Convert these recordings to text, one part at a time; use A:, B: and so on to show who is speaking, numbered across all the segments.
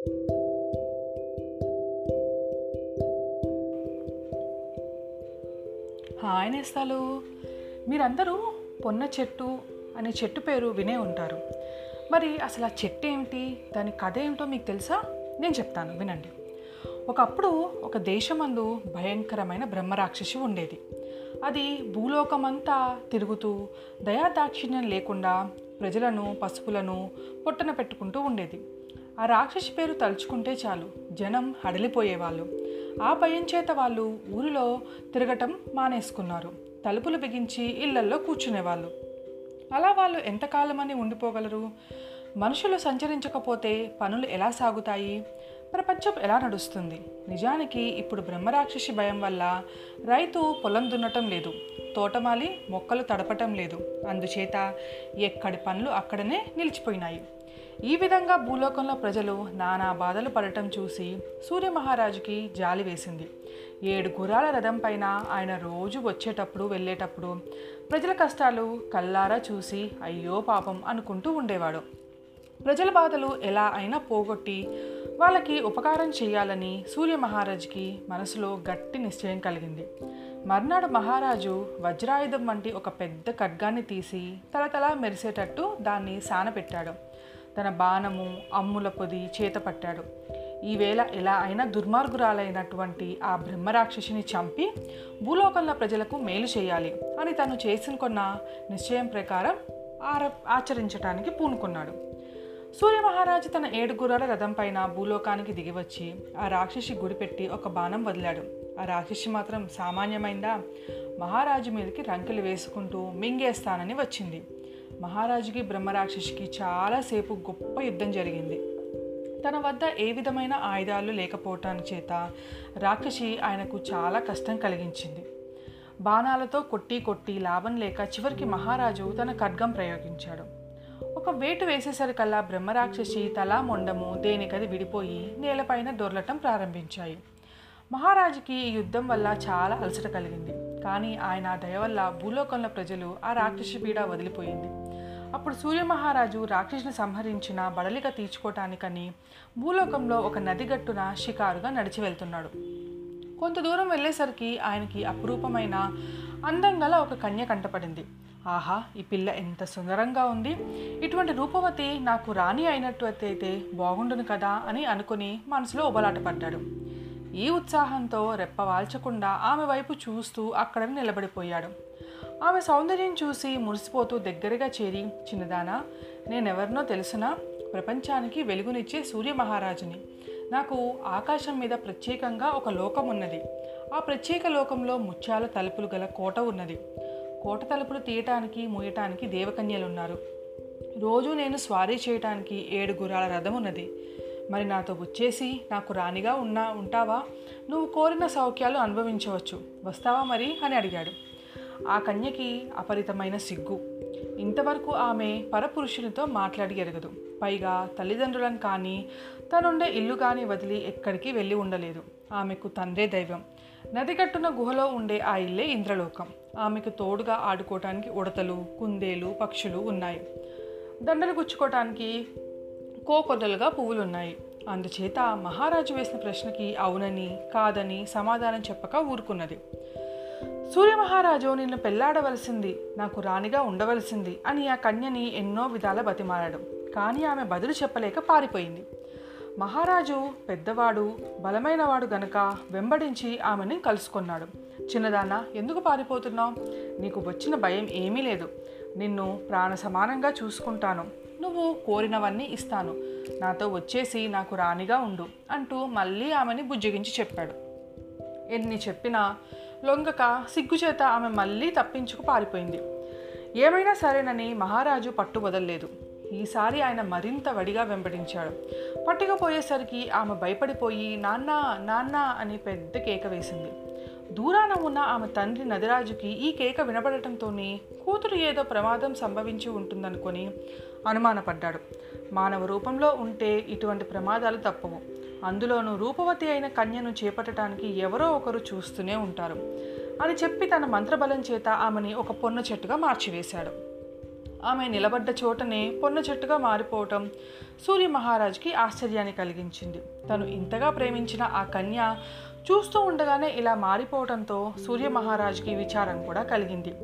A: Hi నేస్తాలు. మీరందరూ పొన్న చెట్టు అనే చెట్టు పేరు వినే ఉంటారు. మరి అసలు ఆ చెట్టు ఏమిటి? దాని కథ ఏమిటో మీకు తెలుసా? నేను చెప్తాను వినండి. ఒకప్పుడు ఒక దేశమందు భయంకరమైన బ్రహ్మరాక్షసి ఉండేది. అది భూలోకమంతా తిరుగుతూ దయాదాక్షిణ్యం లేకుండా ప్రజలను పసుపులను పొట్టన పెట్టుకుంటూ ఉండేది. ఆ రాక్షసి పేరు తలుచుకుంటే చాలు. జనం హడలిపోయేవాళ్ళు. ఆ భయం చేత వాళ్ళు ఊరిలో తిరగటం మానేసుకున్నారు. తలుపులు బిగించి ఇళ్ళల్లో కూర్చునేవాళ్ళు. అలా వాళ్ళు ఎంతకాలమని ఉండిపోగలరు? మనుషులు సంచరించకపోతే పనులు ఎలా సాగుతాయి? ప్రపంచం ఎలా నడుస్తుంది? నిజానికి ఇప్పుడు బ్రహ్మరాక్షసి భయం వల్ల రైతు పొలం దున్నటం లేదు తోటమాలి మొక్కలు తడపటం లేదు. అందుచేత ఎక్కడి పనులు అక్కడనే నిలిచిపోయినాయి. ఈ విధంగా భూలోకంలో ప్రజలు నానా బాధలు పడటం చూసి సూర్యమహారాజుకి జాలి వేసింది. ఏడు గుర్రాల రథం పైన ఆయన రోజు వచ్చేటప్పుడు వెళ్ళేటప్పుడు ప్రజల కష్టాలు కల్లారా చూసి అయ్యో పాపం అనుకుంటూ ఉండేవాడు. ప్రజల బాధలు ఎలా అయినా పోగొట్టి వాళ్ళకి ఉపకారం చేయాలని సూర్య మహారాజ్కి మనసులో గట్టి నిశ్చయం కలిగింది. మర్నాడు మహారాజు వజ్రాయుధం వంటి ఒక పెద్ద ఖడ్గాన్ని తీసి తలతల మెరిసేటట్టు దాన్ని సానపెట్టాడు. తన బాణము అమ్ముల పొది చేత పట్టాడు. ఈవేళ ఎలా అయినా దుర్మార్గురాలైనటువంటి ఆ బ్రహ్మరాక్షసిని చంపి భూలోకంలో ప్రజలకు మేలు చేయాలి అని తను చేసుకున్న నిశ్చయం ప్రకారం ఆర ఆచరించడానికి పూనుకున్నాడు. సూర్యమహారాజు తన ఏడు గుర్రాల రథం పైన భూలోకానికి దిగివచ్చి ఆ రాక్షసి గుడిపెట్టి ఒక బాణం వదిలాడు. ఆ రాక్షసి మాత్రం సామాన్యమైందా? మహారాజు మీదకి రంకెలు వేసుకుంటూ మింగేస్తానని వచ్చింది. మహారాజుకి బ్రహ్మరాక్షసికి చాలాసేపు గొప్ప యుద్ధం జరిగింది. తన వద్ద ఏ విధమైన ఆయుధాలు లేకపోవటానికి చేత రాక్షసి ఆయనకు చాలా కష్టం కలిగించింది. బాణాలతో కొట్టి కొట్టి లాభం లేక చివరికి మహారాజు తన ఖడ్గం ప్రయోగించాడు. ఒక వేటు వేసేసరికల్లా బ్రహ్మరాక్షసి తల మొండము దేనికది విడిపోయి నేలపైన దొర్లటం ప్రారంభించాయి. మహారాజుకి ఈ యుద్ధం వల్ల చాలా అలసట కలిగింది. కానీ ఆయన దయ వల్ల భూలోకంలో ప్రజలు ఆ రాక్షసి పీడ వదిలిపోయింది. అప్పుడు సూర్యమహారాజు రాక్షసుని సంహరించిన బడలిక తీర్చుకోవటానికని భూలోకంలో ఒక నదిగట్టున షికారుగా నడిచి వెళ్తున్నాడు. కొంత దూరం వెళ్ళేసరికి ఆయనకి అపురూపమైన అందం గల ఒక కన్య కంటపడింది. ఆహా ఈ పిల్ల ఎంత సుందరంగా ఉంది. ఇటువంటి రూపవతి నాకు రాణి అయినట్టు అయితే బాగుండును కదా అని అనుకుని మనసులో ఉబలాటపడ్డాడు ఈ ఉత్సాహంతో రెప్పవాల్చకుండా ఆమె వైపు చూస్తూ అక్కడ నిలబడిపోయాడు. ఆమె సౌందర్యం చూసి మురిసిపోతూ దగ్గరగా చేరి చిన్నదానా నేనెవరినో తెలుసునా? ప్రపంచానికి వెలుగునిచ్చే సూర్య మహారాజుని నాకు ఆకాశం మీద ప్రత్యేకంగా ఒక లోకం ఉన్నది ఆ ప్రత్యేక లోకంలో ముత్యాల తలుపులు గల కోట ఉన్నది. కోట తలుపులు తీయటానికి మూయటానికి దేవకన్యలు ఉన్నారు రోజు నేను స్వారీ చేయటానికి ఏడు గురాల రథం ఉన్నది మరి నాతో వచ్చేసి నాకు రాణిగా ఉన్నా ఉంటావా? నువ్వు కోరిన సౌఖ్యాలు అనుభవించవచ్చు. వస్తావా మరి? అని అడిగాడు. ఆ కన్యకి అపరితమైన సిగ్గు. ఇంతవరకు ఆమె పరపురుషునితో మాట్లాడి ఎరగదు. పైగా తల్లిదండ్రులను కానీ తనుండే ఇల్లు కానీ వదిలి ఎక్కడికి వెళ్ళి ఉండలేదు. ఆమెకు తండ్రే దైవం. నదిగట్టున గుహలో ఉండే ఆ ఇల్లే ఇంద్రలోకం. ఆమెకు తోడుగా ఆడుకోవటానికి ఉడతలు కుందేలు పక్షులు ఉన్నాయి. దండలు గుచ్చుకోవటానికి కోకొదలుగా పువ్వులు ఉన్నాయి అందుచేత మహారాజు వేసిన ప్రశ్నకి అవునని కాదని సమాధానం చెప్పక ఊరుకున్నది. సూర్యమహారాజు నిన్ను పెళ్ళాడవలసింది నాకు రాణిగా ఉండవలసింది అని ఆ కన్యని ఎన్నో విధాల బతిమాలాడు. కానీ ఆమె బదులు చెప్పలేక పారిపోయింది. మహారాజు పెద్దవాడు బలమైనవాడు గనక వెంబడించి ఆమెని కలుసుకున్నాడు. చిన్నదాన ఎందుకు పారిపోతున్నావు? నీకు వచ్చిన భయం ఏమీ లేదు. నిన్ను ప్రాణ సమానంగా చూసుకుంటాను. నువ్వు కోరినవన్నీ ఇస్తాను. నాతో వచ్చేసి నాకు రాణిగా ఉండు అంటూ మళ్ళీ ఆమెని బుజ్జగించి చెప్పాడు. ఎన్ని చెప్పినా లొంగక సిగ్గుచేత ఆమె మళ్ళీ తప్పించుకు పారిపోయింది. ఏమైనా సరేనని మహారాజు పట్టు వదలలేదు. ఈసారి ఆయన మరింత వడిగా వెంబడించాడు. పట్టుకపోయేసరికి ఆమె భయపడిపోయి నాన్న నాన్న అని పెద్ద కేక వేసింది. దూరాన ఉన్న ఆమె తండ్రి నదిరాజుకి ఈ కేక వినబడటంతోనే కూతురు ఏదో ప్రమాదం సంభవించి ఉంటుందనుకొని అనుమానపడ్డాడు. మానవ రూపంలో ఉంటే ఇటువంటి ప్రమాదాలు తప్పవు. అందులోనూ రూపవతి అయిన కన్యను చేపట్టడానికి ఎవరో ఒకరు చూస్తూనే ఉంటారు. అని చెప్పి తన మంత్రబలం చేత ఆమెని ఒక పొన్న చెట్టుగా మార్చివేశాడు. ఆమె నిలబడ్డ చోటనే పొన్న చెట్టుగా మారిపోవటం సూర్య మహారాజ్కి ఆశ్చర్యాన్ని కలిగించింది. తను ఇంతగా ప్రేమించిన ఆ కన్య చూస్తూ ఉండగానే ఇలా మారిపోవడంతో సూర్య మహారాజ్కి విచారం కూడా కలిగింది.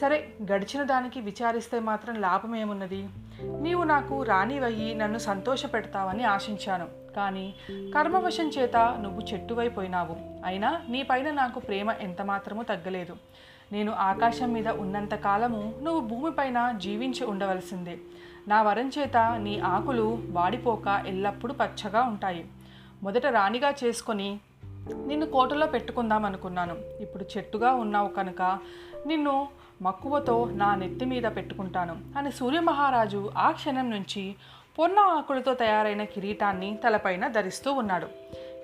A: సరే గడిచిన దానికి విచారిస్తే మాత్రం లాభమేమున్నది? నీవు నాకు రానివయ్యి నన్ను సంతోషపెడతావని ఆశించాను. కానీ కర్మవశం చేత నువ్వు చెట్టువైపోయినావు. అయినా నీ పైన నాకు ప్రేమ ఎంతమాత్రమూ తగ్గలేదు. నేను ఆకాశం మీద ఉన్నంత కాలము నువ్వు భూమిపైన జీవించి ఉండవలసిందే. నా వరం చేత నీ ఆకులు వాడిపోక ఎల్లప్పుడూ పచ్చగా ఉంటాయి. మొదట రాణిగా చేసుకొని నిన్ను కోటలో పెట్టుకుందాం అనుకున్నాను ఇప్పుడు చెట్టుగా ఉన్నావు కనుక నిన్ను మక్కువతో నా నెత్తి మీద పెట్టుకుంటాను అని సూర్యమహారాజు ఆ క్షణం నుంచి పొన్న ఆకులతో తయారైన కిరీటాన్ని తలపైన ధరిస్తూ ఉన్నాడు.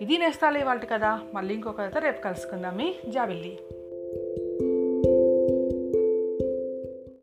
A: ఇది నేస్తాలే వాళ్ళ కదా. మళ్ళీ ఇంకొక కథ రేపు కలుసుకుందాం. మీ జావిల్లి.